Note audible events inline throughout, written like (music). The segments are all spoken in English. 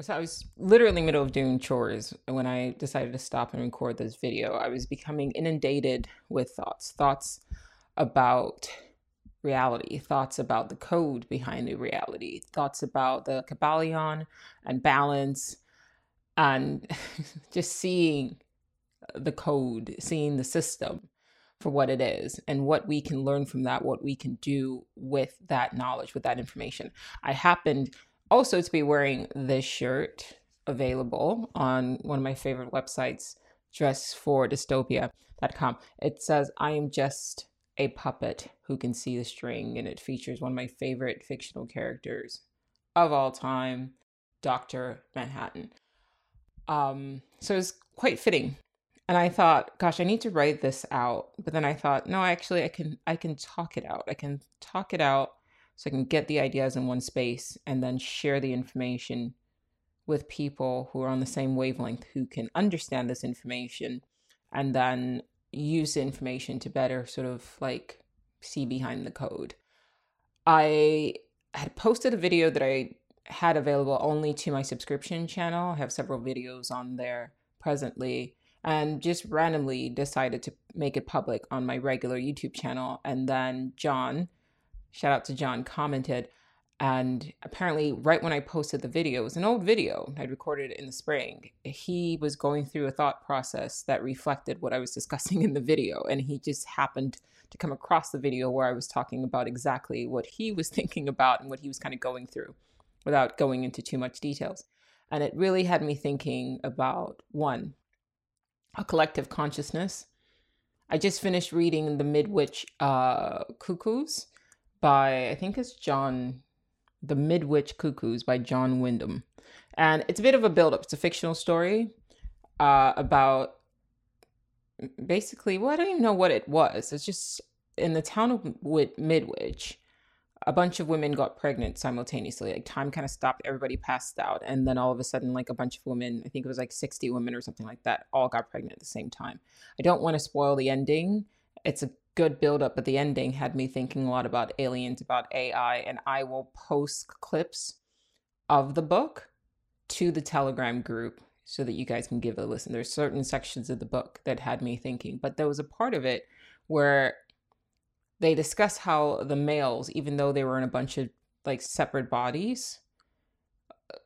So I was literally in the middle of doing chores when I decided to stop and record this video. I was becoming inundated with thoughts, thoughts about reality, thoughts about the code behind the reality, thoughts about the Kybalion and balance, and (laughs) just seeing the code, seeing the system for what it is and what we can learn from that, what we can do with that knowledge, with that information. I happened also to be wearing this shirt available on one of my favorite websites, dressfordystopia.com. It says, I am just a puppet who can see the string, and it features one of my favorite fictional characters of all time, Dr. Manhattan. Um, so it's quite fitting. And I thought, gosh, I need to write this out. But then I thought, no, actually I can I can talk it out. I can talk it out so I can get the ideas in one space and then share the information with people who are on the same wavelength who can understand this information and then use the information to better sort of like see behind the code. I had posted a video that I had available only to my subscription channel. I have several videos on there presently and just randomly decided to make it public on my regular YouTube channel. And then John, shout out to John, commented. And apparently, right when I posted the video, it was an old video I'd recorded in the spring. He was going through a thought process that reflected what I was discussing in the video. And he just happened to come across the video where I was talking about exactly what he was (laughs) thinking about and what he was kind of going through without going into too much details. And it really had me thinking about one, a collective consciousness. I just finished reading The Midwich uh, Cuckoos by, I think it's John, The Midwich Cuckoos by John Wyndham. And it's a bit of a build up. It's a fictional story uh, about basically, well, I don't even know what it was. It's just in the town of Midwich, a bunch of women got pregnant simultaneously. Like time kind of stopped, everybody passed out, and then all of a sudden, like a bunch of women, I think it was like 60 women or something like that, all got pregnant at the same time. I don't want to spoil the ending. It's a good build up, but the ending had me thinking a lot about aliens, about AI, and I will post clips of the book to the Telegram group so that you guys can give it a listen. There's certain sections of the book that had me thinking, but there was a part of it where they discuss how the males, even though they were in a bunch of like separate bodies,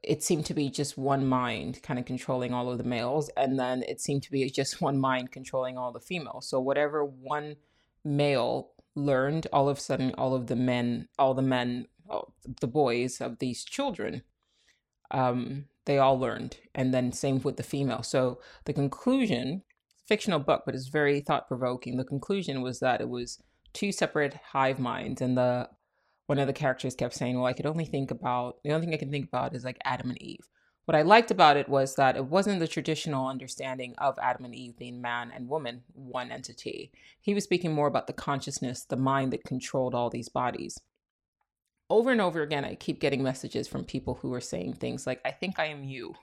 it seemed to be just one mind kind of controlling all of the males, and then it seemed to be (laughs) just one mind controlling all the females. So whatever one male learned, all of a sudden, all of the men, all the men, the boys of these children, um, they all learned, and then same with the female. So the conclusion, fictional book, but it's very thought provoking. The conclusion was that it was two separate hive minds and the one of the characters kept saying well i could only think about the only thing i can think about is like adam and eve. What i liked about it was that it wasn't the traditional understanding of adam and eve being man and woman one entity. He was speaking more about the consciousness the mind that controlled all these bodies. Over and over again i keep getting messages from people who are saying things like i think i am you.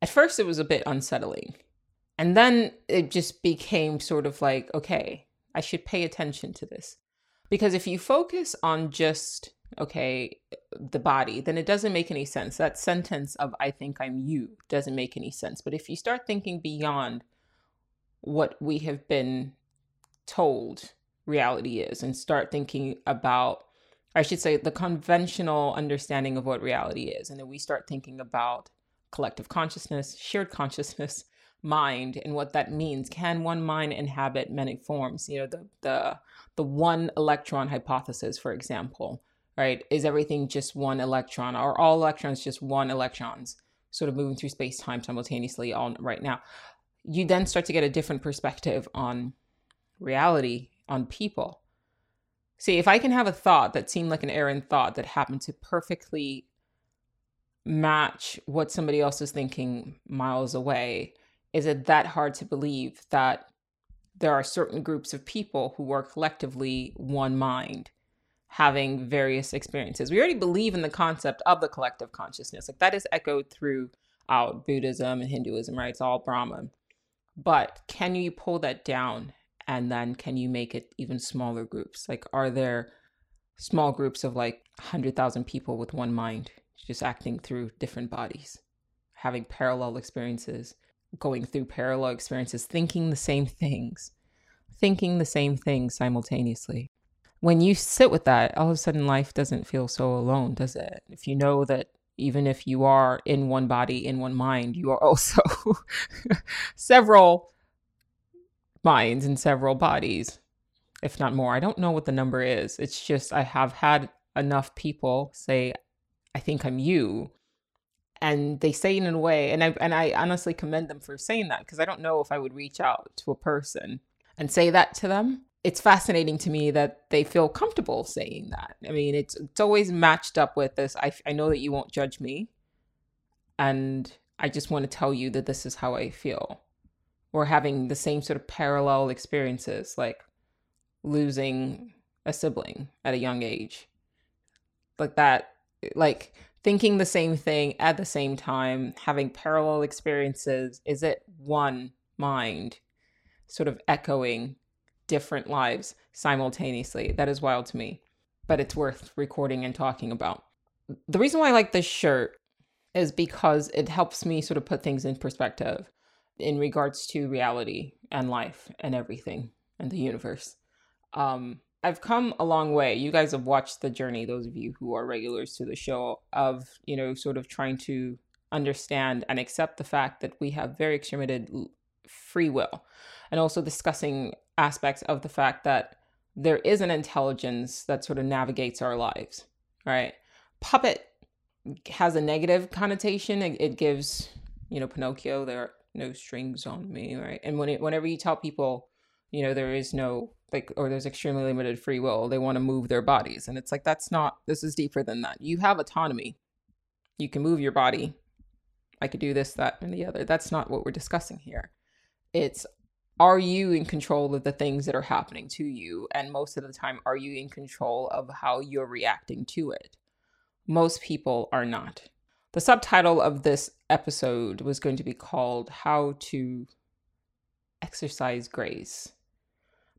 At first it was a bit unsettling and then it just became sort of like okay I should pay attention to this. Because if you focus on just, okay, the body, then it doesn't make any sense. That sentence of, I think I'm you, doesn't make any sense. But if you start thinking beyond what we have been told reality is and start thinking about, I should say, the conventional understanding of what reality is, and then we start thinking about collective consciousness, shared consciousness, (laughs) mind and what that means. Can one mind inhabit many forms? You know, the the the one electron hypothesis, for example, right? Is everything just one electron? Are all electrons just one electrons sort of moving through space time simultaneously all right now? You then start to get a different perspective on reality, on people. See, if I can have a thought that seemed like an errant thought that happened to perfectly match what somebody else is thinking miles away, is it that hard to believe that there are certain groups of people who are collectively one mind having various experiences. We already believe in the concept of the collective consciousness. Like that is echoed throughout buddhism and hinduism right? It's all brahman but can you pull that down and then can you make it even smaller groups? Like are there small groups of like 100,000 people with one mind just acting through different bodies, having parallel experiences, going through parallel experiences, thinking the same things, thinking the same things simultaneously. When you sit with that, all of a sudden life doesn't feel so alone, does it? If you know that even if you are in one body, in one mind, you are also (laughs) several minds and several bodies, if not more. I don't know what the number is. It's just I have had enough people say, I think I'm you. And they say it in a way, and I and I honestly commend them for saying that because I don't know if I would reach out to a person and say that to them. It's fascinating to me that they feel comfortable saying that. I mean, it's it's always matched up with this. I I know that you won't judge me, and I just want to tell you that this is how I feel. We're having the same sort of parallel experiences, like losing a sibling at a young age like that like thinking the same thing at the same time having parallel experiences is it one mind sort of echoing different lives simultaneously? That is wild to me but it's worth recording and talking about. The reason why i like this shirt is because it helps me sort of put things in perspective in regards to reality and life and everything and the universe. Um I've come a long way. You guys have watched the journey, those of you who are regulars to the show, of, you know, sort of trying to understand and accept the fact that we have very extremated free will. And also discussing aspects of the fact that there is an intelligence that sort of navigates our lives, right? Puppet has a negative connotation. It, it gives, you know, Pinocchio, there are no strings on me, right? And when it, whenever you tell people, you know, there is no like or there's extremely limited free will. They want to move their bodies. And it's like that's not this is deeper than that. You have autonomy. You can move your body. I could do this that and the other. That's not what we're discussing here. It's are you in control of the things that are happening to you? And most of the time are you in control of how you're reacting to it? Most people are not. The subtitle of this episode was going to be called how to exercise grace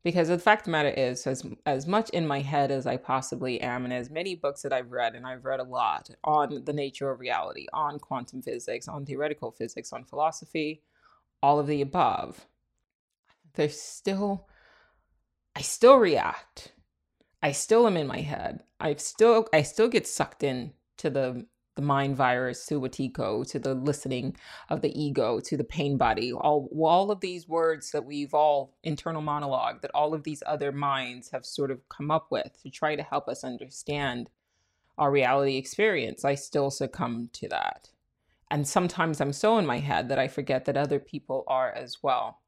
because the fact of the matter is as as much in my head as i possibly am and as many books that i've read and i've read a lot on the nature of reality on quantum physics on theoretical physics on philosophy all of the above there's still i still react. I still am in my head. I still i still get sucked in to the the mind virus to Wetiko, to the listening of the ego, to the pain body, all all of these words that we've all internal monologue that all of these other minds have sort of come up with to try to help us understand our reality experience. I still succumb to that. And sometimes I'm so in my head that I forget that other people are as well.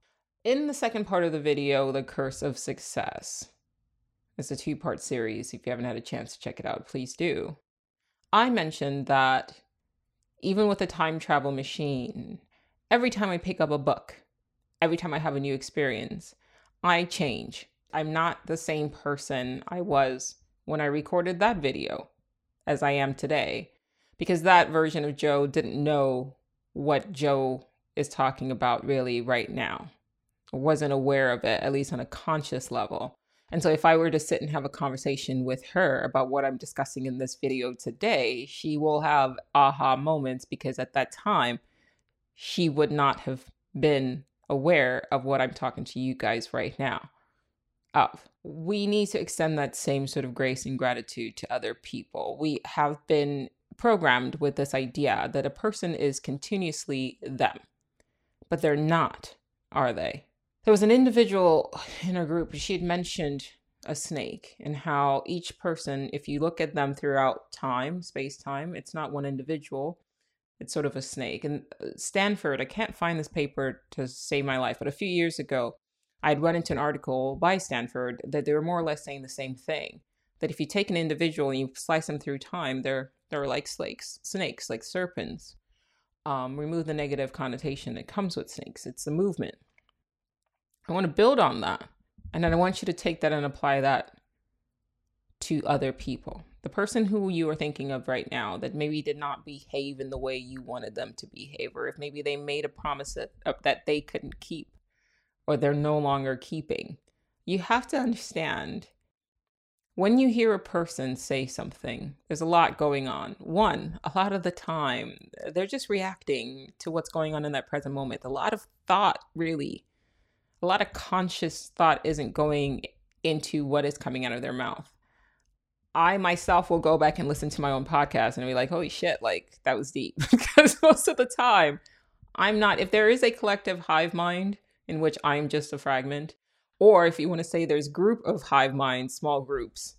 In the second part of the video, The Curse of Success, it's a two part series. If you haven't had a chance to check it out, please do. I mentioned that even with a time travel machine, every time I pick up a book, every time I have a new experience, I change. I'm not the same person I was when I recorded that video as I am today because that version of Joe didn't know what Joe is talking about really right now. wasn't aware of it, at least on a conscious level. And so, if I were to sit and have a conversation with her about what I'm discussing in this video today, she will have aha moments because at that time, she would not have been aware of what I'm talking to you guys right now of. We need to extend that same sort of grace and gratitude to other people. We have been programmed with this idea that a person is continuously them, but they're not, are they? There was an individual in our group she had mentioned a snake and how each person if you look at them throughout time space time it's not one individual. It's sort of a snake. And uh, stanford i can't find this paper to save my life but a few years ago i'd run into an article by stanford that they were more or less saying the same thing that if you take an individual and you slice them through time they're they're like snakes snakes like serpents. Um, remove the negative connotation that comes with snakes. It's a movement I want to build on that. And then I want you to take that and apply that to other people. The person who you are thinking of right now that maybe did not behave in the way you wanted them to behave, or if maybe they made a promise that, uh, that they couldn't keep or they're no longer keeping, you have to understand when you hear a person say something, there's a lot going on. One, a lot of the time, they're just reacting to what's going on in that present moment. A lot of thought, really, a lot of conscious thought isn't going into what is coming out of their mouth. I myself will go back and listen to my own podcast and be like, holy shit, like that was deep. (laughs) because most of the time, I'm not, if there is a collective hive mind in which I'm just a fragment, or if you want to say there's group of hive minds, small groups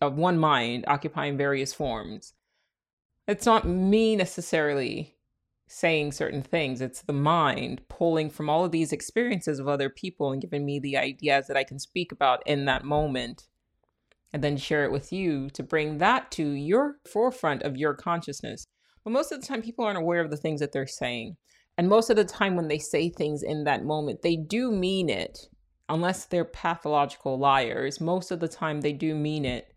of one mind occupying various forms, it's not me necessarily saying certain things. It's the mind pulling from all of these experiences of other people and giving me the ideas that I can speak about in that moment and then share it with you to bring that to your forefront of your consciousness. But most of the time, people aren't aware of the things that they're saying. And most of the time, when they say things in that moment, they do mean it unless they're pathological liars, most of the time they do mean it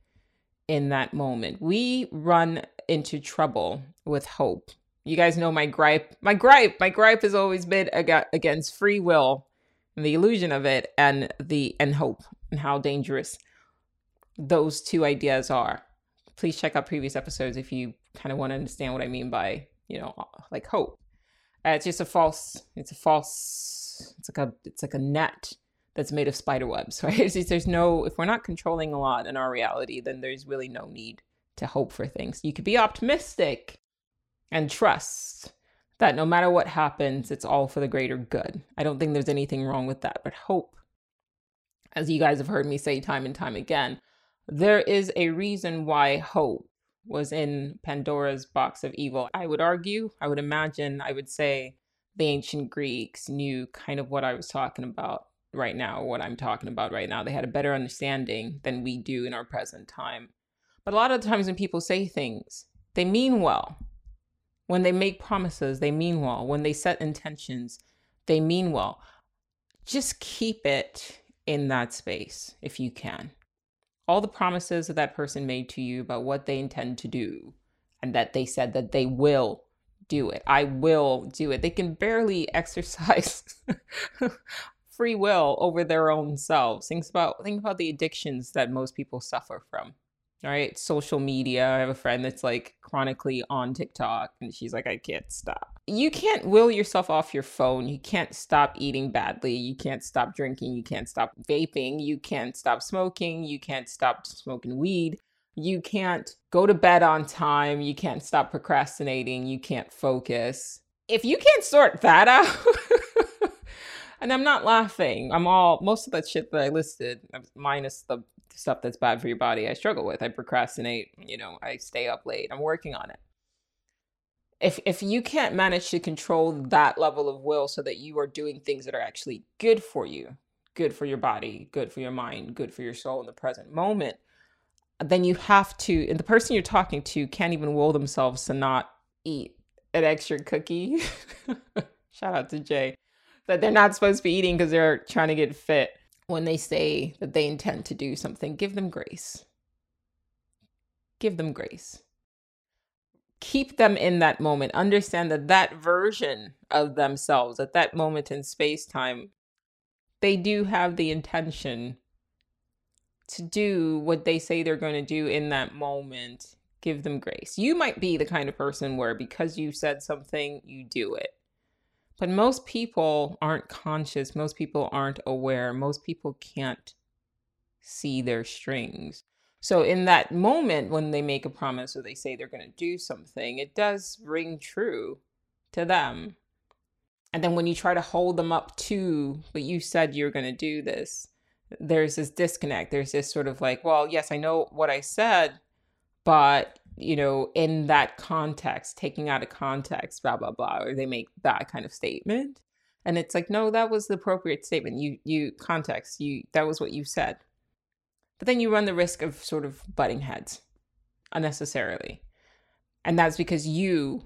in that moment. We run into trouble with hope. You guys know my gripe. My gripe, my gripe has always been against free will and the illusion of it and the and hope and how dangerous those two ideas are. Please check out previous episodes if you kind of want to understand what I mean by, you know, like hope. Uh, it's just a false it's a false it's like a it's like a net that's made of spider webs, (laughs) right? There's no, if we're not controlling a lot in our reality, then there's really no need to hope for things. You could be optimistic and trust that no matter what happens, it's all for the greater good. I don't think there's anything wrong with that, but hope, as you guys have heard me say time and time again, there is a reason why hope was in Pandora's box of evil. I would argue, I would imagine, I would say the ancient Greeks knew kind of what I was talking about right now, what I'm talking about right now. They had a better understanding than we do in our present time. But a lot of times when people say things, they mean well. When they make promises, they mean well. When they set intentions, they mean well. Just keep it in that space if you can. All the promises that that person made to you about what they intend to do and that they said that they will do it. I will do it. They can barely (laughs) exercise free will over their own selves. Think about think about the addictions that most people suffer from. Right, social media. I have a friend that's like chronically on TikTok and she's like, I can't stop. You can't will yourself off your phone. You can't stop eating badly. You can't stop drinking. You can't stop vaping. You can't stop smoking. You can't stop smoking weed. You can't go to bed on time. You can't stop procrastinating. You can't focus. If you can't sort that (laughs) out, and I'm not laughing. I'm all most of that shit that I listed, um, minus the stuff that's bad for your body. I struggle with. I procrastinate. You know, I stay up late. I'm working on it. If if you can't manage to control that level of will so that you are doing things that are actually good for you, good for your body, good for your mind, good for your soul in the present moment, then you have to. And the person you're talking to can't even will themselves to not eat an extra cookie. (laughs) Shout out to Jay that they're not supposed to be eating because they're trying to get fit. When they say that they intend to do something, give them grace. Give them grace. Keep them in that moment. Understand that that version of themselves at that moment in space time, they do have the intention to do what they say they're going to do in that moment. Give them grace. You might be the kind of person where because you said something, you do it but most people aren't conscious, most people aren't aware, most people can't see their strings. So, in that moment when they make a promise or they say they're going to do something, it does ring true to them. And then when you try to hold them up to, but you said you're going to do this, there's this disconnect. There's this sort of like, well, yes, I know what I said, but you know, in that context, taking out of context, blah, blah, blah, or they make that kind of statement. And it's like, no, that was the appropriate statement. You, you, context, you, that was what you said. But then you run the risk of sort of butting heads unnecessarily. And that's because you,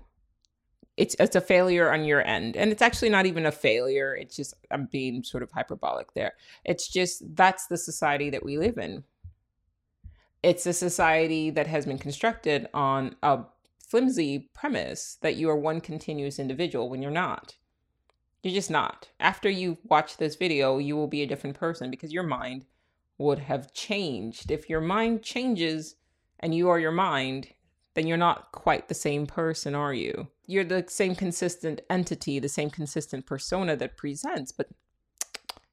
it's, it's a failure on your end. And it's actually not even a failure. It's just, I'm being sort of hyperbolic there. It's just, that's the society that we live in it's a society that has been constructed on a flimsy premise that you are one continuous individual when you're not. You're just not. After you watch this video, you will be a different person because your mind would have changed. If your mind changes and you are your mind, then you're not quite the same person, are you? You're the same consistent entity, the same consistent persona that presents, but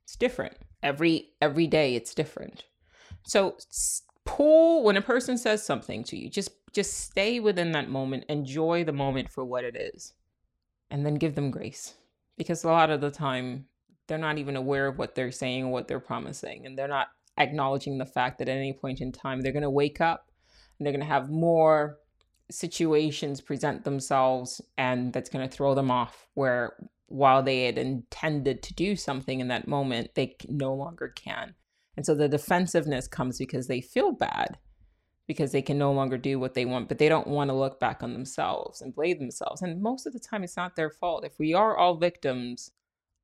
it's different. Every every day it's different. So pull when a person says something to you, just just stay within that moment, enjoy the moment for what it is. And then give them grace. Because a lot of the time they're not even aware of what they're saying or what they're promising and they're not acknowledging the fact that at any point in time they're going to wake up and they're going to have more situations present themselves and that's going to throw them off where while they had intended to do something in that moment they no longer can and so the defensiveness comes because they feel bad because they can no longer do what they want but they don't want to look back on themselves and blame themselves and most of the time it's not their fault if we are all victims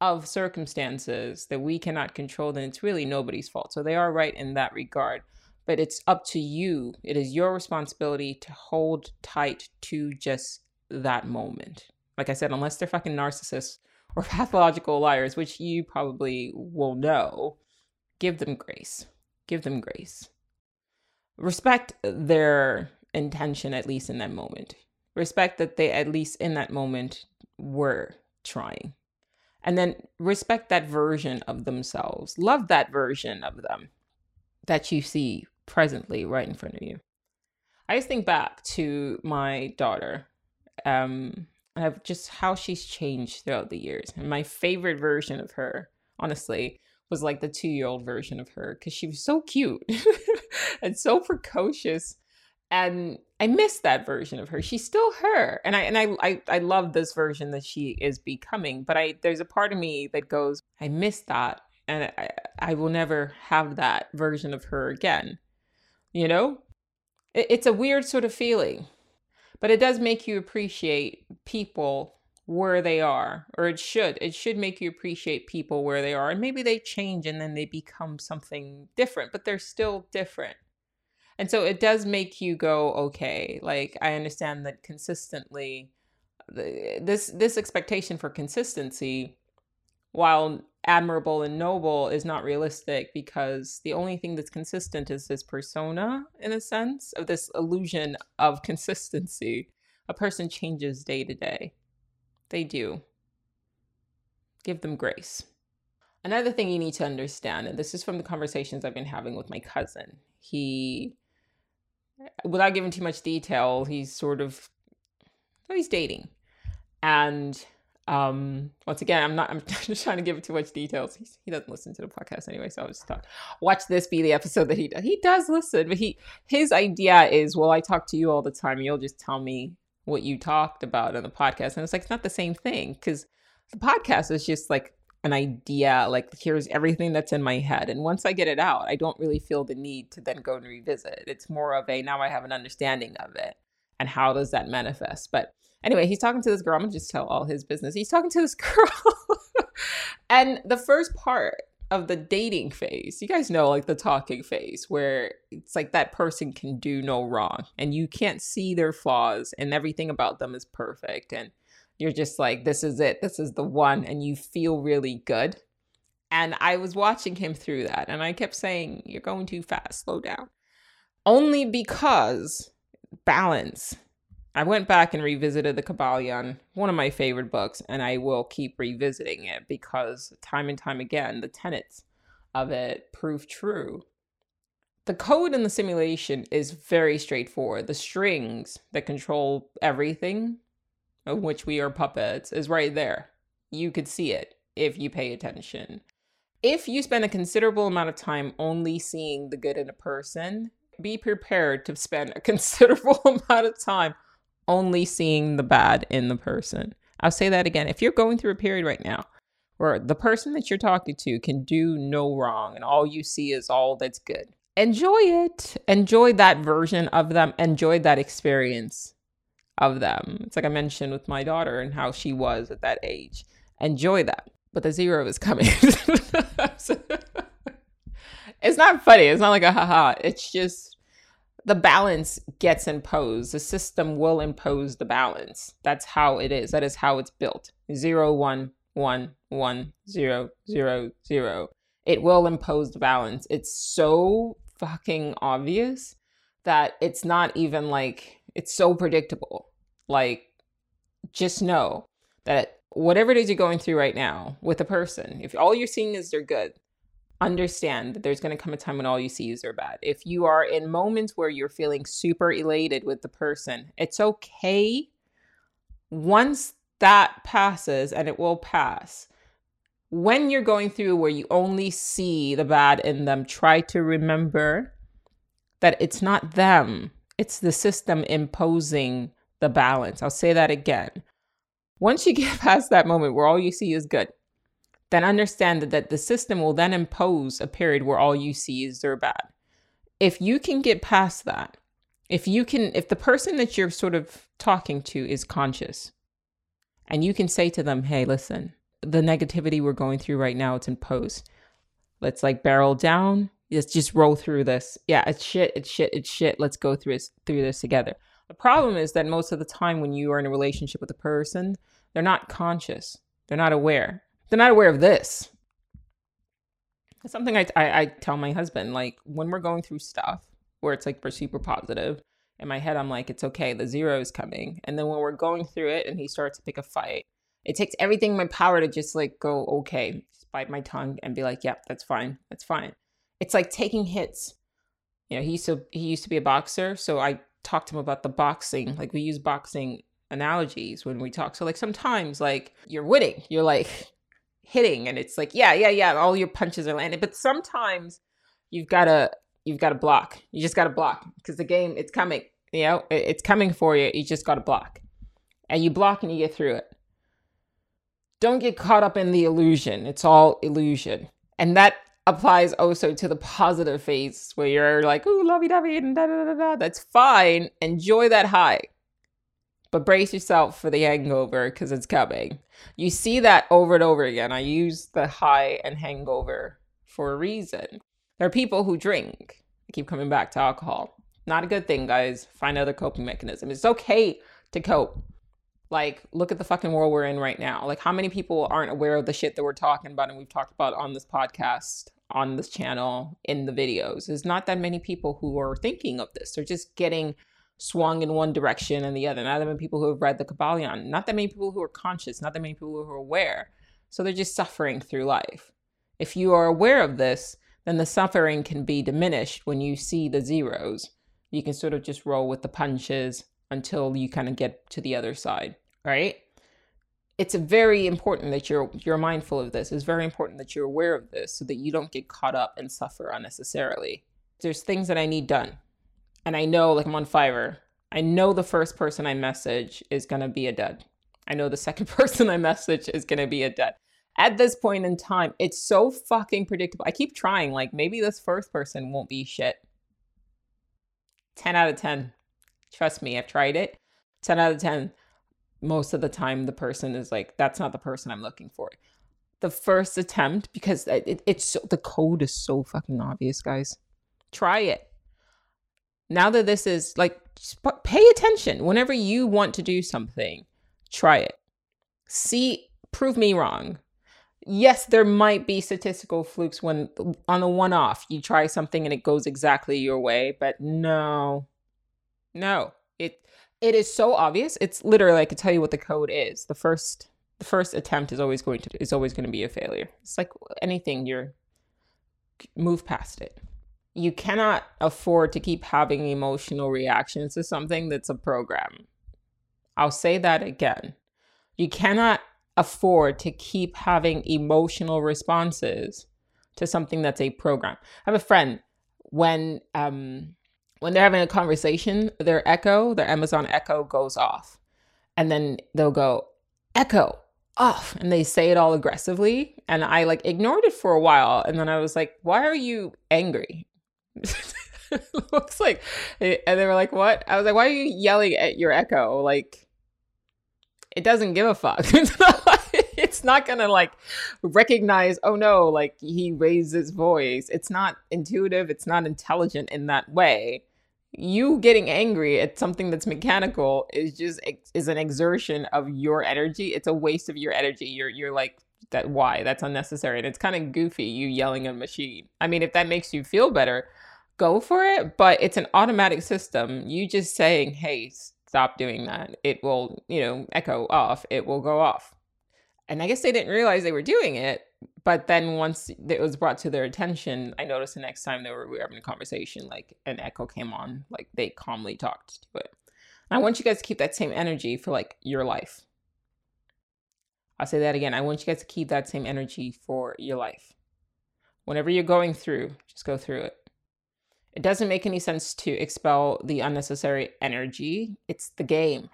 of circumstances that we cannot control then it's really nobody's fault so they are right in that regard but it's up to you. It is your responsibility to hold tight to just that moment. Like I said, unless they're fucking narcissists or (laughs) pathological liars, which you probably will know, give them grace. Give them grace. Respect their intention, at least in that moment. Respect that they, at least in that moment, were trying. And then respect that version of themselves. Love that version of them that you see presently right in front of you. I just think back to my daughter, um, of just how she's changed throughout the years. And my favorite version of her, honestly, was like the two year old version of her because she was so cute (laughs) and so precocious. And I miss that version of her. She's still her, and I and I, I I love this version that she is becoming. But I there's a part of me that goes, I miss that, and I I will never have that version of her again you know? It's a weird sort of feeling, but it does make you appreciate people where they are, or it should. It should make you appreciate people where they are. And maybe they change and then they become something different, but they're still different. And so it does make you go, okay, like I understand that consistently this this expectation for consistency while admirable and noble is not realistic because the only thing that's consistent is this persona in a sense of this illusion of consistency a person changes day to day they do give them grace another thing you need to understand and this is from the conversations i've been having with my cousin he without giving too much detail he's sort of he's dating and um, once again, I'm not. (laughs) I'm just trying to give too much details. He's, he doesn't listen to the podcast anyway, so I'll just talk. Watch this be the episode that he does. He does listen, but he his idea is, well, I talk to you all the time. You'll just tell me what you talked about in the podcast, and it's like it's not the same thing because the podcast is just like an idea. Like here's everything that's in my head, and once I get it out, I don't really feel the need to then go and revisit. It's more of a now I have an understanding of it, and how does that manifest, but Anyway, he's talking to this girl. I'm gonna just tell all his business. He's talking to this (laughs) girl. and the first part of the dating phase, you guys know, like the talking phase, where it's like that person can do no wrong and you can't see their flaws and everything about them is perfect. And you're just like, this is it, this is the one. And you feel really good. And I was watching him through that and I kept saying, You're going too fast, slow down. Only because balance I went back and revisited the Kybalion, one of my favorite books, and I will keep revisiting it because time and time again, the tenets of it prove true. The code in the simulation is very straightforward. The strings that control everything, of which we are puppets, is right there. You could see it if you pay attention. If you spend a considerable amount of time only seeing the good in a person, be prepared to spend a (laughs) considerable amount of time only seeing the bad in the person. I'll say that again. If you're going through a period right now where the person that you're talking to can do no wrong and all you see is all that's good, enjoy it. Enjoy that version of them. Enjoy that experience of them. It's like I mentioned with my daughter and how she was at that age. Enjoy that. But the zero is coming. (laughs) it's not funny. It's not like a haha. It's just the balance gets imposed. The system will impose the balance. That's how it is. That is how it's built. Zero, one, one, one, zero, zero, zero. it will impose the balance. It's so fucking obvious that it's not even like it's so predictable. Like just know that whatever it is you're going through right now with a person, if all you're seeing is they're good, understand that there's going to come a time when all you see is they're bad. If you are in moments where you're feeling super elated with the person, it's okay. Once that passes, and it will pass, when you're going through where you only see the bad in them, try to remember that it's not them, it's the system imposing the balance. I'll say that again. Once you (laughs) get past that moment where all you see is good, then understand that, that the system will then impose a period where all you see is they're bad. If you can get past that, if you can, if the person that you're sort of talking to is conscious, and you can say to them, hey, listen, the negativity we're going through right now, it's imposed. Let's like barrel down. Let's just roll through this. Yeah, it's shit, it's shit, it's shit. Let's go through this through this together. The problem is that most of the time when you are in a relationship with a person, they're not conscious. They're not aware they're not aware of this. It's something I, I, I tell my husband, like when we're going through stuff where it's like we're super positive, in my head, I'm like, it's okay, the zero is coming. And then when we're going through it and he starts to pick a fight, it takes everything in my power to just like go, okay, just bite my tongue and be like, yep, that's fine. That's fine. It's like taking hits. You know, he used to he used to be a boxer, so I talked to him about the boxing. Like we use boxing analogies when we talk. So like sometimes like you're winning. You're like hitting and it's like yeah yeah yeah all your punches are landing but sometimes you've got to you've got to block. You just got to block because the game it's coming you know it's coming for you. You just got to block. And you block and you get through it. Don't get caught up in the illusion. It's all illusion. And that applies also to the positive phase where you're like ooh lovey-dovey and da da da da. That's fine. Enjoy that high but brace yourself for the hangover because it's coming. You see that over and over again. I use the high and hangover for a reason. There are people who drink. I keep coming back to alcohol. Not a good thing, guys. Find other coping mechanism. It's okay to cope. Like, look at the fucking world we're in right now. Like, how many people aren't aware of the shit that we're talking about and we've talked about on this podcast, on this channel, in the videos? There's not that many people who are thinking of this. They're just getting swung in one direction and the other. Not that many people who have read the Kybalion. Not that many people who are conscious. Not that many people who are aware. So they're just suffering through life. If you are aware of this, then the suffering can be diminished when you see the zeros. You can sort of just roll with the punches until you kind of get to the other side, right? It's very important that you're you're mindful of this. It's very important that you're aware of this so that you don't get caught up and suffer unnecessarily. There's things that I need done and I know like I'm on Fiverr, I know the first person I message is gonna be a dud. I know the second (laughs) person I message is gonna be a dud. At this point in time, it's so fucking predictable. I keep trying, like maybe this first person won't be shit. 10 out of 10. Trust me, I've tried it. 10 out of 10. Most of the time, the person is like, that's not the person I'm looking for. The first attempt, because it, it's so, the code is so fucking obvious, guys. Try it now that this is like pay attention. Whenever you want to do something try it. See prove me wrong. Yes there might be statistical flukes when on the one off you try something and it goes exactly your way but no. No. It it is so obvious. It's literally i can tell you what the code is. The first the first attempt is always going to is always going to be a failure. It's like anything you're move past it you cannot afford to keep having emotional reactions to something that's a program. I'll say that again. You cannot afford to keep having emotional responses to something that's a program. I have a friend when um when they're having a conversation, their echo, their Amazon echo goes off. And then they'll go, echo off. And they say it all aggressively. And I like ignored it for a while. And then I was like, why are you angry? (laughs) looks like and they were like what? I was like why are you yelling at your echo? Like it doesn't give a fuck. (laughs) It's not gonna like recognize oh no like he raised his voice. It's not intuitive. It's not intelligent in that way. You getting angry at something that's mechanical is just is an exertion of your energy. It's a waste of your energy. You're you're like that why? That's unnecessary. And it's kind of goofy you yelling at a machine. I mean if that makes you feel better go for it but it's an automatic system you just saying hey stop doing that it will you know echo off it will go off and i guess they didn't realize they were doing it but then once it was brought to their attention i noticed the next time they were, we were having a conversation like an echo came on like they calmly talked to it i want you guys to keep that same energy for like your life I'll say that again. I want you guys to keep that same energy for your life. Whenever you're going through, just go through it. It doesn't make any sense to expel the unnecessary energy. It's the game.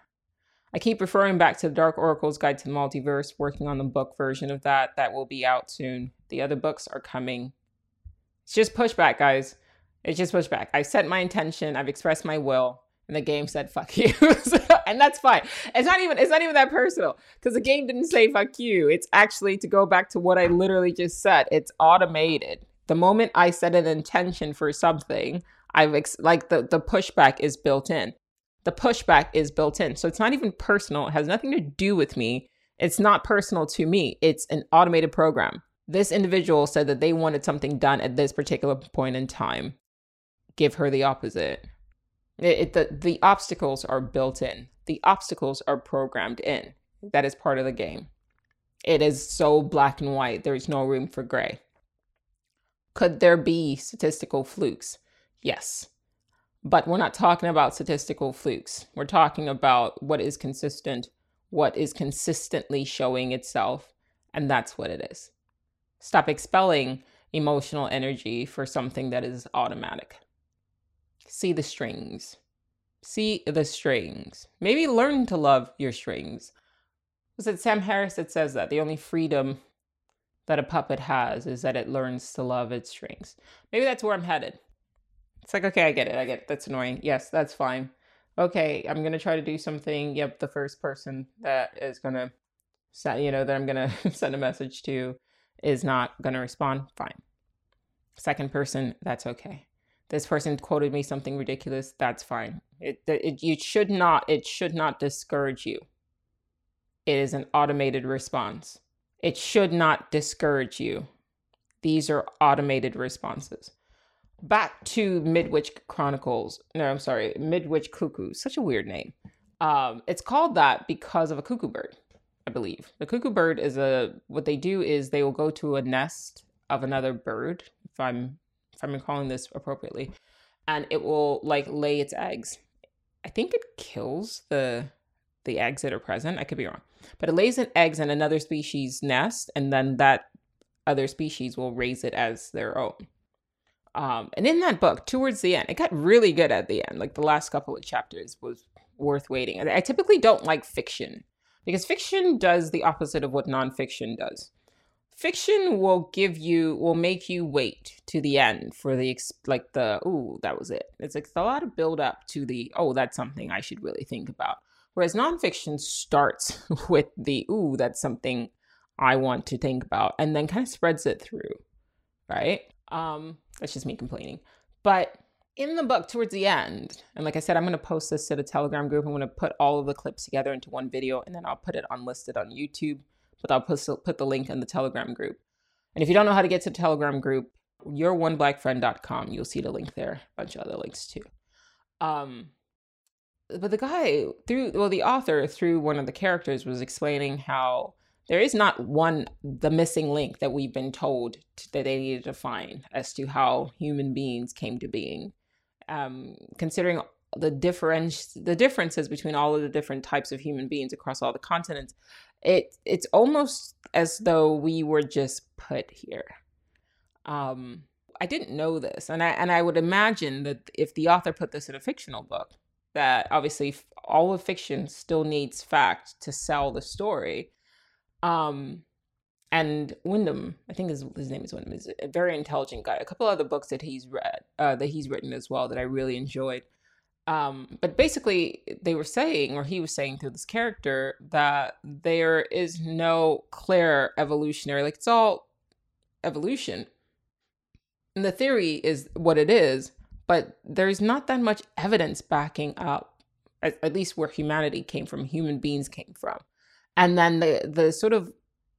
I keep referring back to the Dark Oracle's Guide to the Multiverse, working on the book version of that. That will be out soon. The other books are coming. It's just pushback, guys. It's just pushback. I've set my intention, I've expressed my will and the game said fuck you (laughs) and that's fine it's not even it's not even that personal because the game didn't say fuck you it's actually to go back to what i literally just said it's automated the moment i set an intention for something i've ex- like the the pushback is built in. The pushback is built in. So it's not even personal. It has nothing to do with me. It's not personal to me. It's an automated program. This individual said that they wanted something done at this particular point in time. Give her the opposite. It, it, the, the obstacles are built in, the obstacles are programmed in. That is part of the game. It is so black and white, there's no room for gray. Could there be statistical flukes? Yes. But we're not talking about statistical flukes. We're talking about what is consistent, what is consistently showing itself, and that's what it is. Stop expelling emotional energy for something that is automatic see the strings. See the strings. Maybe learn to love your strings. Was it Sam Harris that says that? The only freedom that a puppet has is that it learns to love its strings. Maybe that's where I'm headed. It's like, okay, I get it. I get it. That's annoying. Yes, that's fine. Okay, I'm going to try to do something. Yep, the first person that is going to you know, that I'm going (laughs) to send a message to is not going to respond. Fine. Second person, that's okay this person quoted me something ridiculous that's fine it, it you should not it should not discourage you it is an automated response it should not discourage you. These are automated responses. Back to midwich chronicles no i'm sorry midwich cuckoo such a weird name. Um, it's called that because of a cuckoo bird i believe. The cuckoo bird is a what they do is they will go to a nest of another bird if i'm if I'm recalling this appropriately, and it will like lay its eggs. I think it kills the the eggs that are present. I could be wrong, but it lays an eggs in another species nest, and then that other species will raise it as their own. Um, and in that book, towards the end, it got really good at the end. Like the last couple of chapters was worth waiting. I typically don't like fiction because fiction does the opposite of what nonfiction does fiction will give you will make you wait to the end for the like the oh that was it it's like a lot of build up to the oh that's something i should really think about whereas nonfiction starts (laughs) with the ooh that's something i want to think about and then kind of spreads it through right um that's just me complaining but in the book towards the end and like i said i'm going to post this to the telegram group i'm going to put all of the clips together into one video and then i'll put it unlisted on youtube but I'll put, put the link in the Telegram group. And if you don't know how to get to the Telegram group, youroneblackfriend.com. You'll see the link there, a bunch of other links too. Um, but the guy through well, the author through one of the characters was explaining how there is not one the missing link that we've been told to, that they needed to find as to how human beings came to being. Um, considering the difference the differences between all of the different types of human beings across all the continents it it's almost as though we were just put here um i didn't know this and i and i would imagine that if the author put this in a fictional book that obviously all of fiction still needs fact to sell the story um and Wyndham, I think his, his name is Wyndham, is a very intelligent guy. A couple other books that he's read, uh, that he's written as well, that I really enjoyed. Um, but basically, they were saying, or he was saying through this character, that there is no clear evolutionary, like it's all evolution. And the theory is what it is, but there's not that much evidence backing up, at, at least where humanity came from, human beings came from. And then the the sort of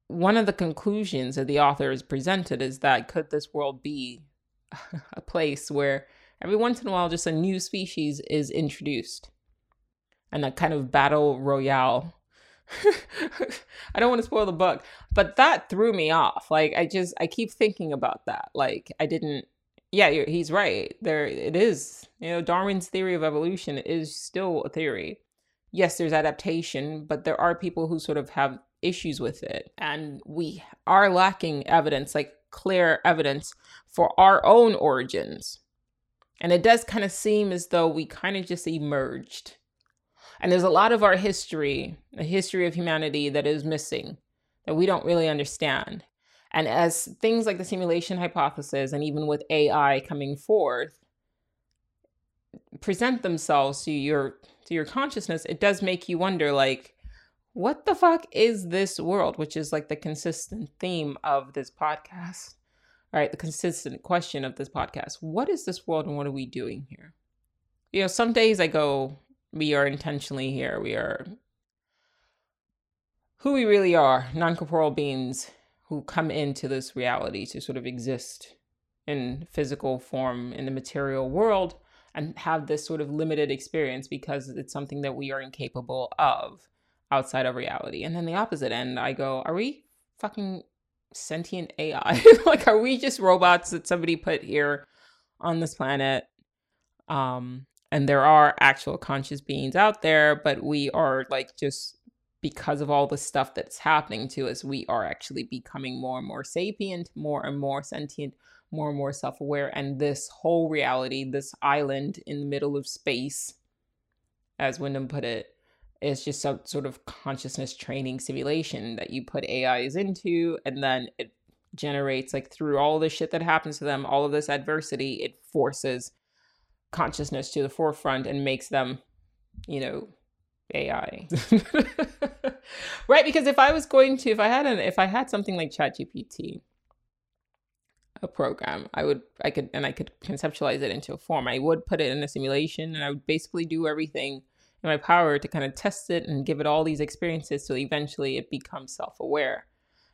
one of the conclusions that the author has presented is that could this world be (laughs) a place where every once in a while just a new species is introduced and a kind of battle royale (laughs) I don't want to spoil the book, but that threw me off. Like I just I keep thinking about that. Like I didn't yeah, he's right. There it is. You know, Darwin's theory of evolution is still a theory. Yes, there's adaptation, but there are people who sort of have issues with it. And we are lacking evidence, like clear evidence for our own origins. And it does kind of seem as though we kind of just emerged. And there's a lot of our history, the history of humanity that is missing, that we don't really understand. And as things like the simulation hypothesis and even with AI coming forth present themselves to your to your consciousness, it does make you wonder like what the fuck is this world? Which is like the consistent theme of this podcast. All right, the consistent question of this podcast. What is this world and what are we doing here? You know, some days I go, we are intentionally here. We are who we really are, non corporeal beings who come into this reality to sort of exist in physical form in the material world and have this sort of limited experience because it's something that we are incapable of outside of reality. And then the opposite end, I go, are we fucking sentient AI? (laughs) like, are we just robots that somebody put here on this planet? Um, and there are actual conscious beings out there, but we are like just because of all the stuff that's happening to us, we are actually becoming more and more sapient, more and more sentient, more and more self aware. And this whole reality, this island in the middle of space, as Wyndham put it, is just some sort of consciousness training simulation that you put AIs into, and then it generates like through all the shit that happens to them, all of this adversity, it forces consciousness to the forefront and makes them, you know, AI. (laughs) right? Because if I was going to, if I had an, if I had something like ChatGPT, a program, I would, I could, and I could conceptualize it into a form. I would put it in a simulation, and I would basically do everything in my power to kind of test it and give it all these experiences so eventually it becomes self aware.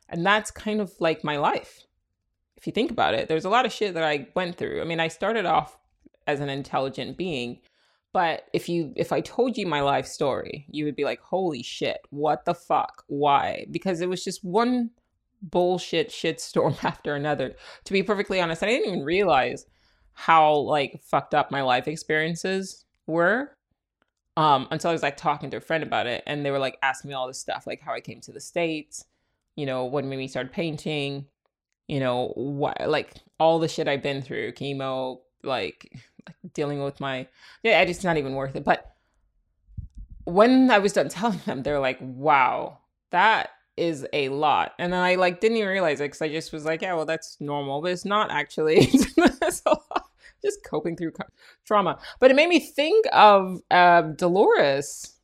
And that's kind of like my life. If you think about it, there's a lot of shit that I went through. I mean, I started off as an intelligent being, but if you if I told you my life story, you would be like, "Holy shit, what the fuck? Why?" Because it was just one bullshit shitstorm (laughs) after another. To be perfectly honest, I didn't even realize how like fucked up my life experiences were um, until I was like talking to a friend about it, and they were like asking me all this stuff, like how I came to the states, you know, what made me start painting, you know, what like all the shit I've been through, chemo, like, like dealing with my yeah, it's not even worth it. But when I was done (laughs) telling them, they're like, "Wow, that is a lot," and then I like didn't even realize it because I just was like, "Yeah, well, that's normal," but it's not actually. (laughs) just coping through trauma. But it made me think of uh, Dolores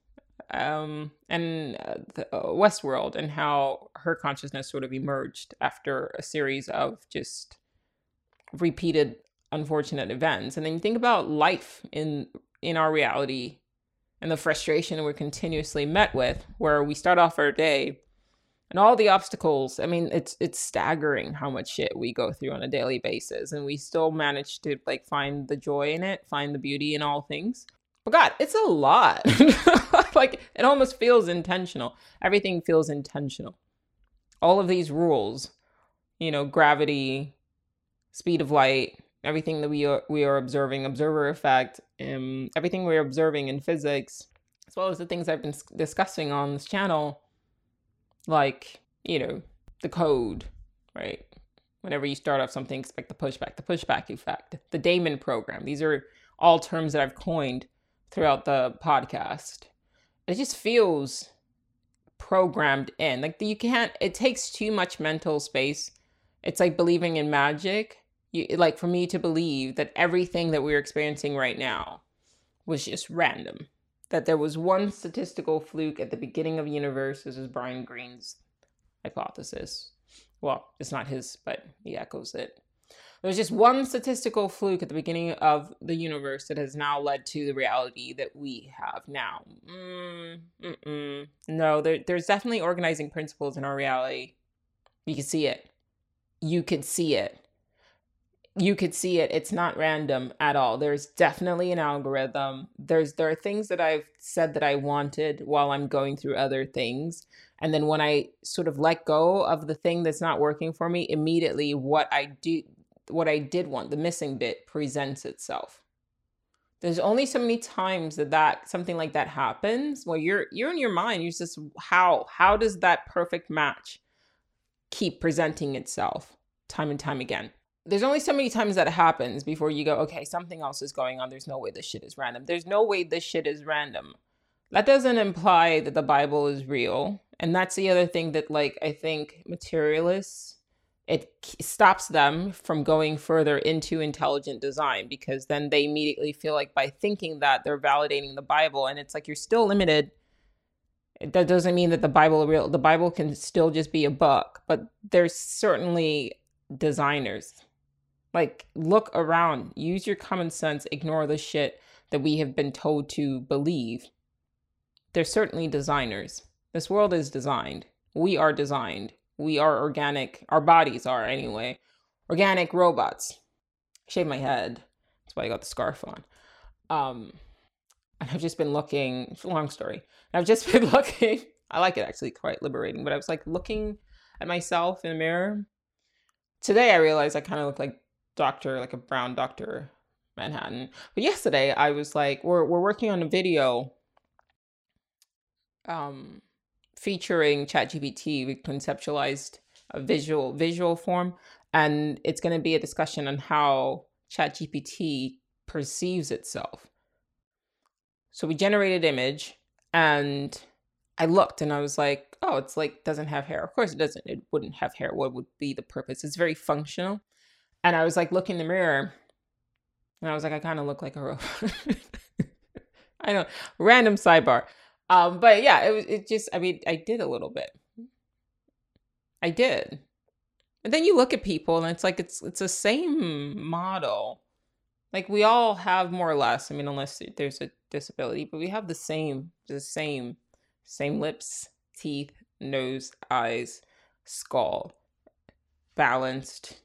um, and uh, the, uh, Westworld and how her consciousness sort of emerged after a series of just repeated unfortunate events. And then you think about life in in our reality and the frustration we're continuously met with, where we start off our day and all the obstacles i mean it's it's staggering how much shit we go through on a daily basis. And we still manage to like find the joy in it find the beauty in all things. But god it's a lot. (laughs) Like it almost feels intentional. Everything feels intentional. All of these rules you know gravity speed of light everything that we are we are observing observer effect um, everything we're observing in physics as well as the things i've been discussing on this channel like, you know, the code, right? Whenever you start off something, expect the pushback, the pushback effect, the Damon program. These are all terms that I've coined throughout the podcast. It just feels programmed in. Like you can't, it takes too much mental space. It's like believing in magic. You, like for me to believe that everything that we're experiencing right now was just random that there was one statistical fluke at the beginning of the universe. This is Brian Greene's hypothesis. Well, it's not his, but he echoes it. There's just one statistical fluke at the beginning of the universe that has now led to the reality that we have now. Mm, no, there, there's definitely organizing principles in our reality. You can see it. You can see it. You could see it. It's not random at all. There's definitely an algorithm. There's there are things that I've said that I wanted while I'm going through other things. And then when I sort of let go of the thing that's not working for me, immediately what I do what I did want, the missing bit presents itself. There's only so many times that that something like that happens where you're you're in your mind, you're just how how does that perfect match keep presenting itself time and time again? There's only so many times that happens before you go, okay, something else is going on. There's no way this shit is random. There's no way this shit is random. That doesn't imply that the Bible is real. And that's the other thing that like I think materialists it stops them from going further into intelligent design because then they immediately feel like by thinking that they're validating the bible and it's like you're still limited that doesn't mean that the bible real the bible can still just be a book but there's certainly designers like look around use your common sense ignore the shit that we have been told to believe there's certainly designers this world is designed we are designed we are organic. Our bodies are anyway. Organic robots. Shave my head. That's why I got the scarf on. Um, and I've just been looking. Long story. I've just (laughs) been looking. I like it actually, quite liberating. But I was like looking at myself in the mirror. Today I realized I kind of look like Doctor, like a brown Doctor Manhattan. But yesterday I was like, we're we're working on a video. Um, featuring ChatGPT, we conceptualized a visual visual form, and it's going to be a discussion on how ChatGPT perceives itself. So we generated image, and I looked, and I was like, "Oh, it's like doesn't have hair. Of course, it doesn't. It wouldn't have hair. What would be the purpose? It's very functional." And I was like, looking in the mirror, and I was like, I kind of look like a robot. (laughs) I know. Random sidebar. Um, but yeah, it was it just I mean, I did a little bit. I did. And then you look at people and it's like it's it's the same model. Like we all have more or less, I mean unless there's a disability, but we have the same the same same lips, teeth, nose, eyes, skull, balanced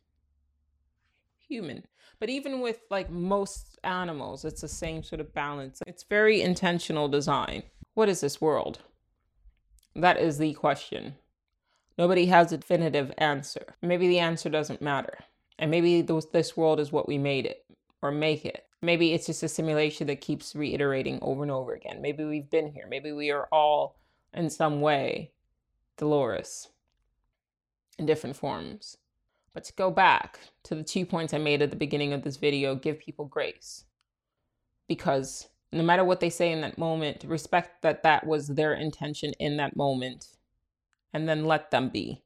human. But even with like most animals, it's the same sort of balance. It's very intentional design. What is this world? That is the question. Nobody has a definitive answer. Maybe the answer doesn't matter. And maybe this world is what we made it or make it. Maybe it's just a simulation that keeps reiterating over and over again. Maybe we've been here. Maybe we are all in some way Dolores in different forms. But to go back to the two points I made at the beginning of this video, give people grace. Because no matter what they say in that moment, respect that that was their intention in that moment and then let them be.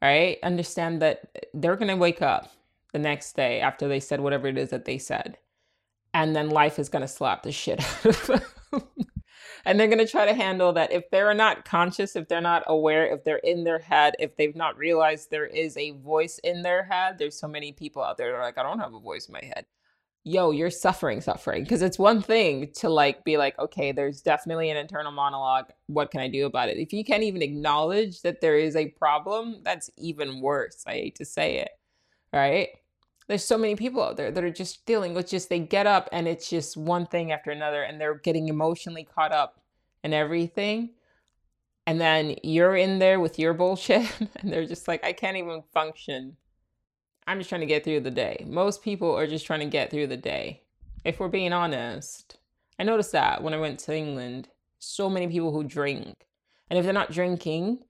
Right? Understand that they're going to wake up the next day after they said whatever it is that they said. And then life is going to slap the shit (laughs) out of them. And they're going to try to handle that. If they're not conscious, if they're not aware, if they're in their head, if they've not realized there is a voice in their head, there's so many people out there that are like, I don't have a voice in my head yo, you're suffering, suffering. Because it's one thing to like be like, okay, there's definitely an internal monologue. What can I do about it? If you can't even acknowledge that there is a problem, that's even worse. I hate to say it. Right? There's so many people out there that are just dealing with just they get up and it's just one thing after another and they're getting emotionally caught up in everything. And then you're in there with your bullshit (laughs) and they're just like, I can't even function I'm just trying to get through the day. Most people are just trying to get through the day. If we're being honest, I noticed that when I went to England, so many people who drink. And if they're not drinking,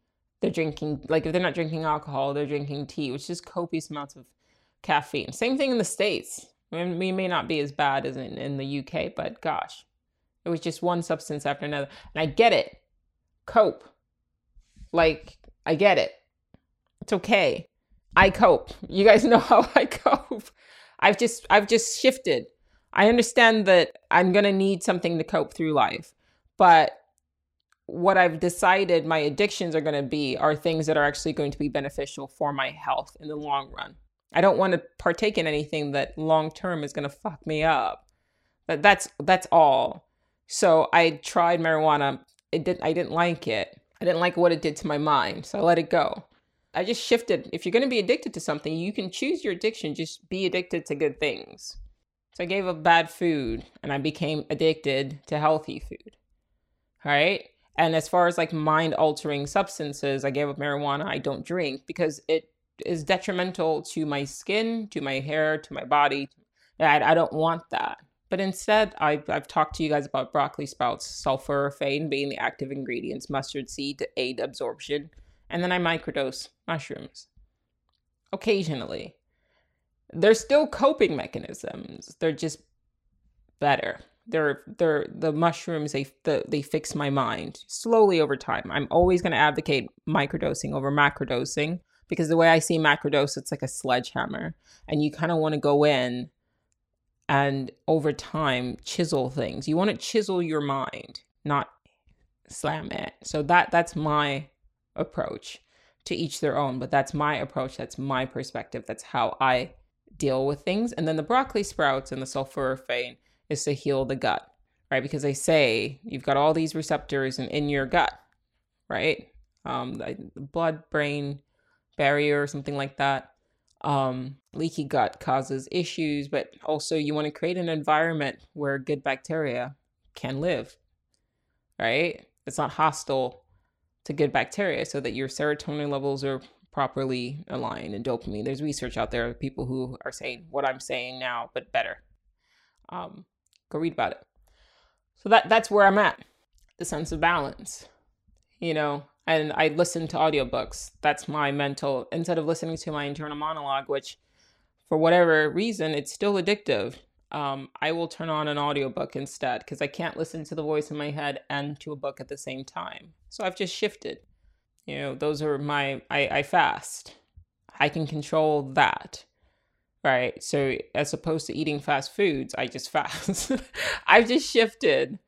they're drinking, like if they're not drinking alcohol, they're drinking tea, which is copious amounts of caffeine. Same thing in the States. We may not be as bad as in, in the UK, but gosh, it was just one substance after another. And I get it. Cope. Like, I get it. It's okay. I cope. You guys (laughs) know how I cope. I've just I've just shifted. I understand that I'm going to need something to cope through life. But what I've decided my addictions are going to be are things that are actually going to be beneficial for my health in the long run. I don't want to partake in anything that long term is going to fuck me up. But that's that's all. So I tried marijuana. It didn't I didn't like it. I didn't like what it did to my mind. So I let it go. I just shifted. If you're going to be addicted to something, you can choose your addiction. Just be addicted to good things. So I gave up bad food and I became addicted to healthy food. All right. And as far as like mind altering substances, I gave up marijuana. I don't drink because it is detrimental to my skin, to my hair, to my body. I, I don't want that. But instead, I've, I've talked to you guys about broccoli sprouts, sulforaphane being the active ingredients, mustard seed to aid absorption, and then I microdose mushrooms occasionally. They're still coping mechanisms. They're just better. They're they're the mushrooms. They the, they fix my mind slowly over time. I'm always going to advocate microdosing over macrodosing because the way I see macrodose, it's like a sledgehammer, and you kind of want to go in and over time chisel things. You want to chisel your mind, not slam it. So that that's my approach. To each their own, but that's my approach. That's my perspective. That's how I deal with things. And then the broccoli sprouts and the sulforaphane is to heal the gut, right? Because they say you've got all these receptors in, in your gut, right? Um, the blood brain barrier or something like that um, leaky gut causes issues, but also you want to create an environment where good bacteria can live, right? It's not hostile to good bacteria so that your serotonin levels are properly aligned and dopamine. There's research out there, of people who are saying what I'm saying now, but better. Um, go read about it. So that that's where I'm at. The sense of balance. You know, and I listen to audiobooks. That's my mental, instead of listening to my internal monologue, which for whatever reason, it's still addictive. Um, I will turn on an audiobook instead because I can't listen to the voice in my head and to a book at the same time. So I've just shifted. You know, those are my, I, I fast. I can control that. Right. So as opposed to eating fast foods, I just (laughs) fast. I've just shifted.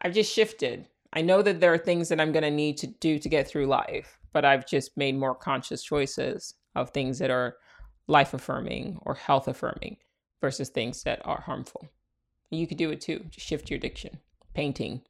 I've just shifted. I know that there are things that I'm going to need to do to get through life, but I've just made more conscious choices of things that are life affirming or health affirming versus things that are harmful. You could do it too. Just shift your addiction. Painting,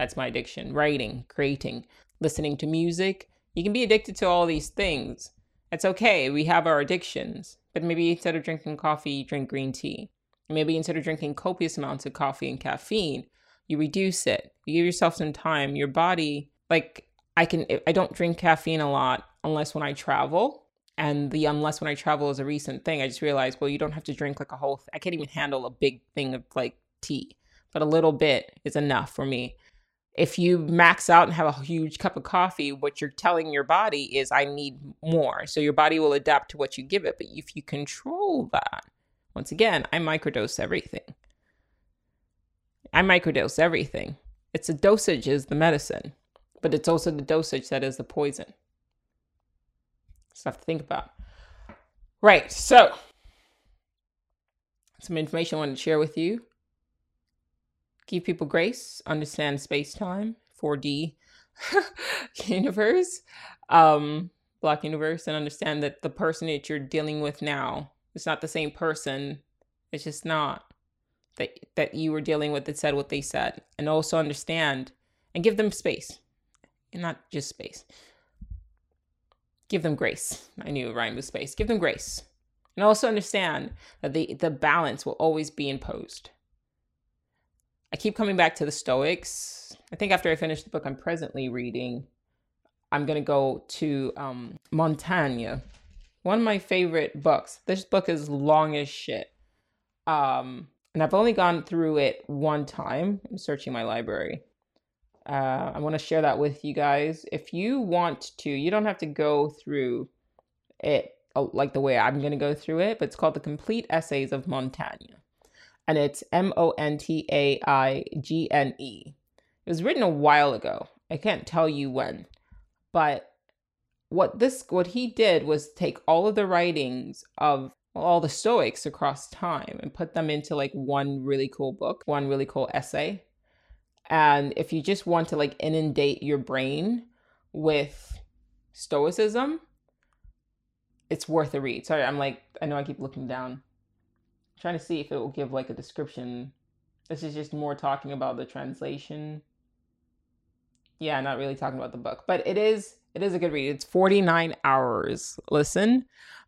that's my addiction. Writing, creating, listening to music. You can be addicted to all these things. It's okay. We have our addictions. But maybe instead of drinking coffee, drink green tea. Maybe instead of drinking copious amounts of coffee and caffeine, you reduce it you give yourself some time your body like i can i don't drink caffeine a lot unless when i travel and the unless when i travel is a recent thing i just realized well you don't have to drink like a whole th- i can't even handle a big thing of like tea but a little bit is enough for me. If you max out and have a huge cup of coffee what you're telling your body is i need more so your body will adapt to what you give it but if you control that once again i microdose everything I microdose everything. It's the dosage is the medicine, but it's also the dosage that is the poison. Stuff to think about. Right, so some information I wanted to share with you. Give people grace, understand space time, 4D (laughs) universe, um, black universe, and understand that the person that you're dealing with now is not the same person. It's just not that that you were dealing with that said what they said and also understand and give them space and not just space. Give them grace. I knew rhymed with space. Give them grace. And also understand that the the balance will always be imposed. I keep coming back to the stoics. I think after i finish the book i'm presently reading i'm going to go to um, montaigne. One of my favorite books. This book is long as shit. Um and I've only gone through it one time. I'm searching my library. Uh, I want to share that with you guys. If you want to, you don't have to go through it uh, like the way I'm going to go through it, but it's called The Complete Essays of Montaigne. And it's M O N T A I G N E. It was written a while ago. I can't tell you when. But what this what he did was take all of the writings of all the Stoics across time and put them into like one really cool book, one really cool essay. And if you just want to like inundate your brain with Stoicism, it's worth a read. Sorry, I'm like, I know I keep looking down. I'm trying to see if it will give like a description. This is just more talking about the translation. Yeah, not really talking about the book, but it is It is a good read. It's 49 hours. Listen,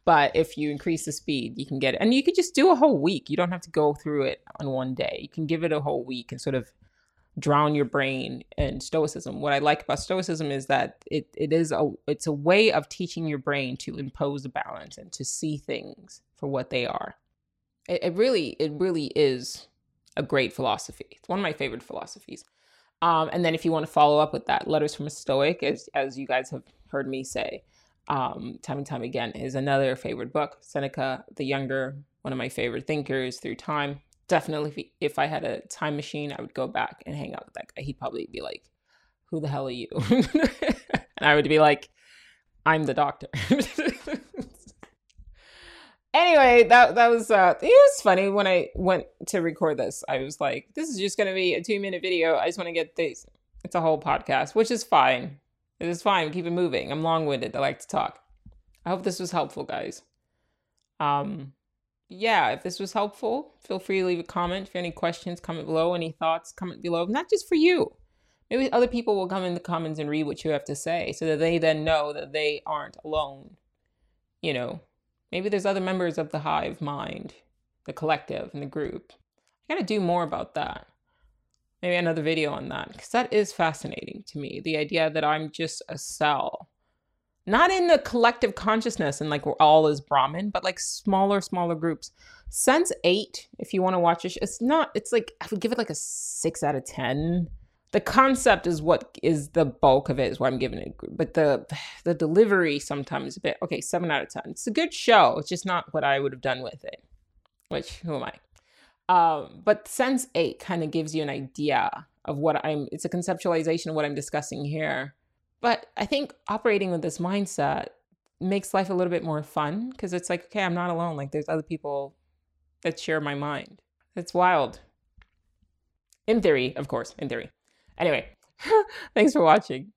but if you increase the speed, you can get it. And you could just do a whole week. You don't have to go through it on one day. You can give it a whole week and sort of drown your brain in stoicism. What I like about stoicism is that it, it is a it's a way of teaching your brain to impose a balance and to see things for what they are. It, it really it really is a great philosophy. It's one of my favorite philosophies. Um, and then if you want to follow up with that, Letters from a Stoic, as as you guys have heard me say, um, time and time again, is another favorite book. Seneca the Younger, one of my favorite thinkers through time definitely if, if I had a time machine, I would go back and hang out with that guy. He'd probably be like, "Who the hell are you?" (laughs) and I would be like, "I'm the doctor." (laughs) anyway, that that was uh, it was funny when I went to record this. I was like, "This is just gonna be a two minute video. I just want to get this." It's a whole podcast, which is fine. It is fine. Keep it moving. I'm long winded. I like to talk. I hope this was helpful, guys. Um, yeah, if this was helpful, feel free to leave a comment. If you have any questions, comment below. Any thoughts, comment below. Not just for you. Maybe other people will come in the comments and read what you have to say so that they then know that they aren't alone. You know, maybe there's other members of the hive mind, the collective, and the group. I gotta do more about that. Maybe another video on that because that is fascinating to me. The idea that I'm just a cell not in the collective consciousness and like we're all as Brahman, but like smaller, smaller groups. Sense eight, if you want to watch it, it's not, it's like, I would give it like a six out of 10. The concept is what is the bulk of it, is what I'm giving it. But the the delivery sometimes a bit, okay, seven out of 10. It's a good show. It's just not what I would have done with it, which, who am I? Um, but Sense 8 kind of gives you an idea of what I'm, it's a conceptualization of what I'm discussing here but I think operating with this mindset makes life a little bit more fun because it's like, okay, I'm not alone. Like there's other people that share my mind. It's wild. In theory, of course, in theory. Anyway, (laughs) thanks for watching.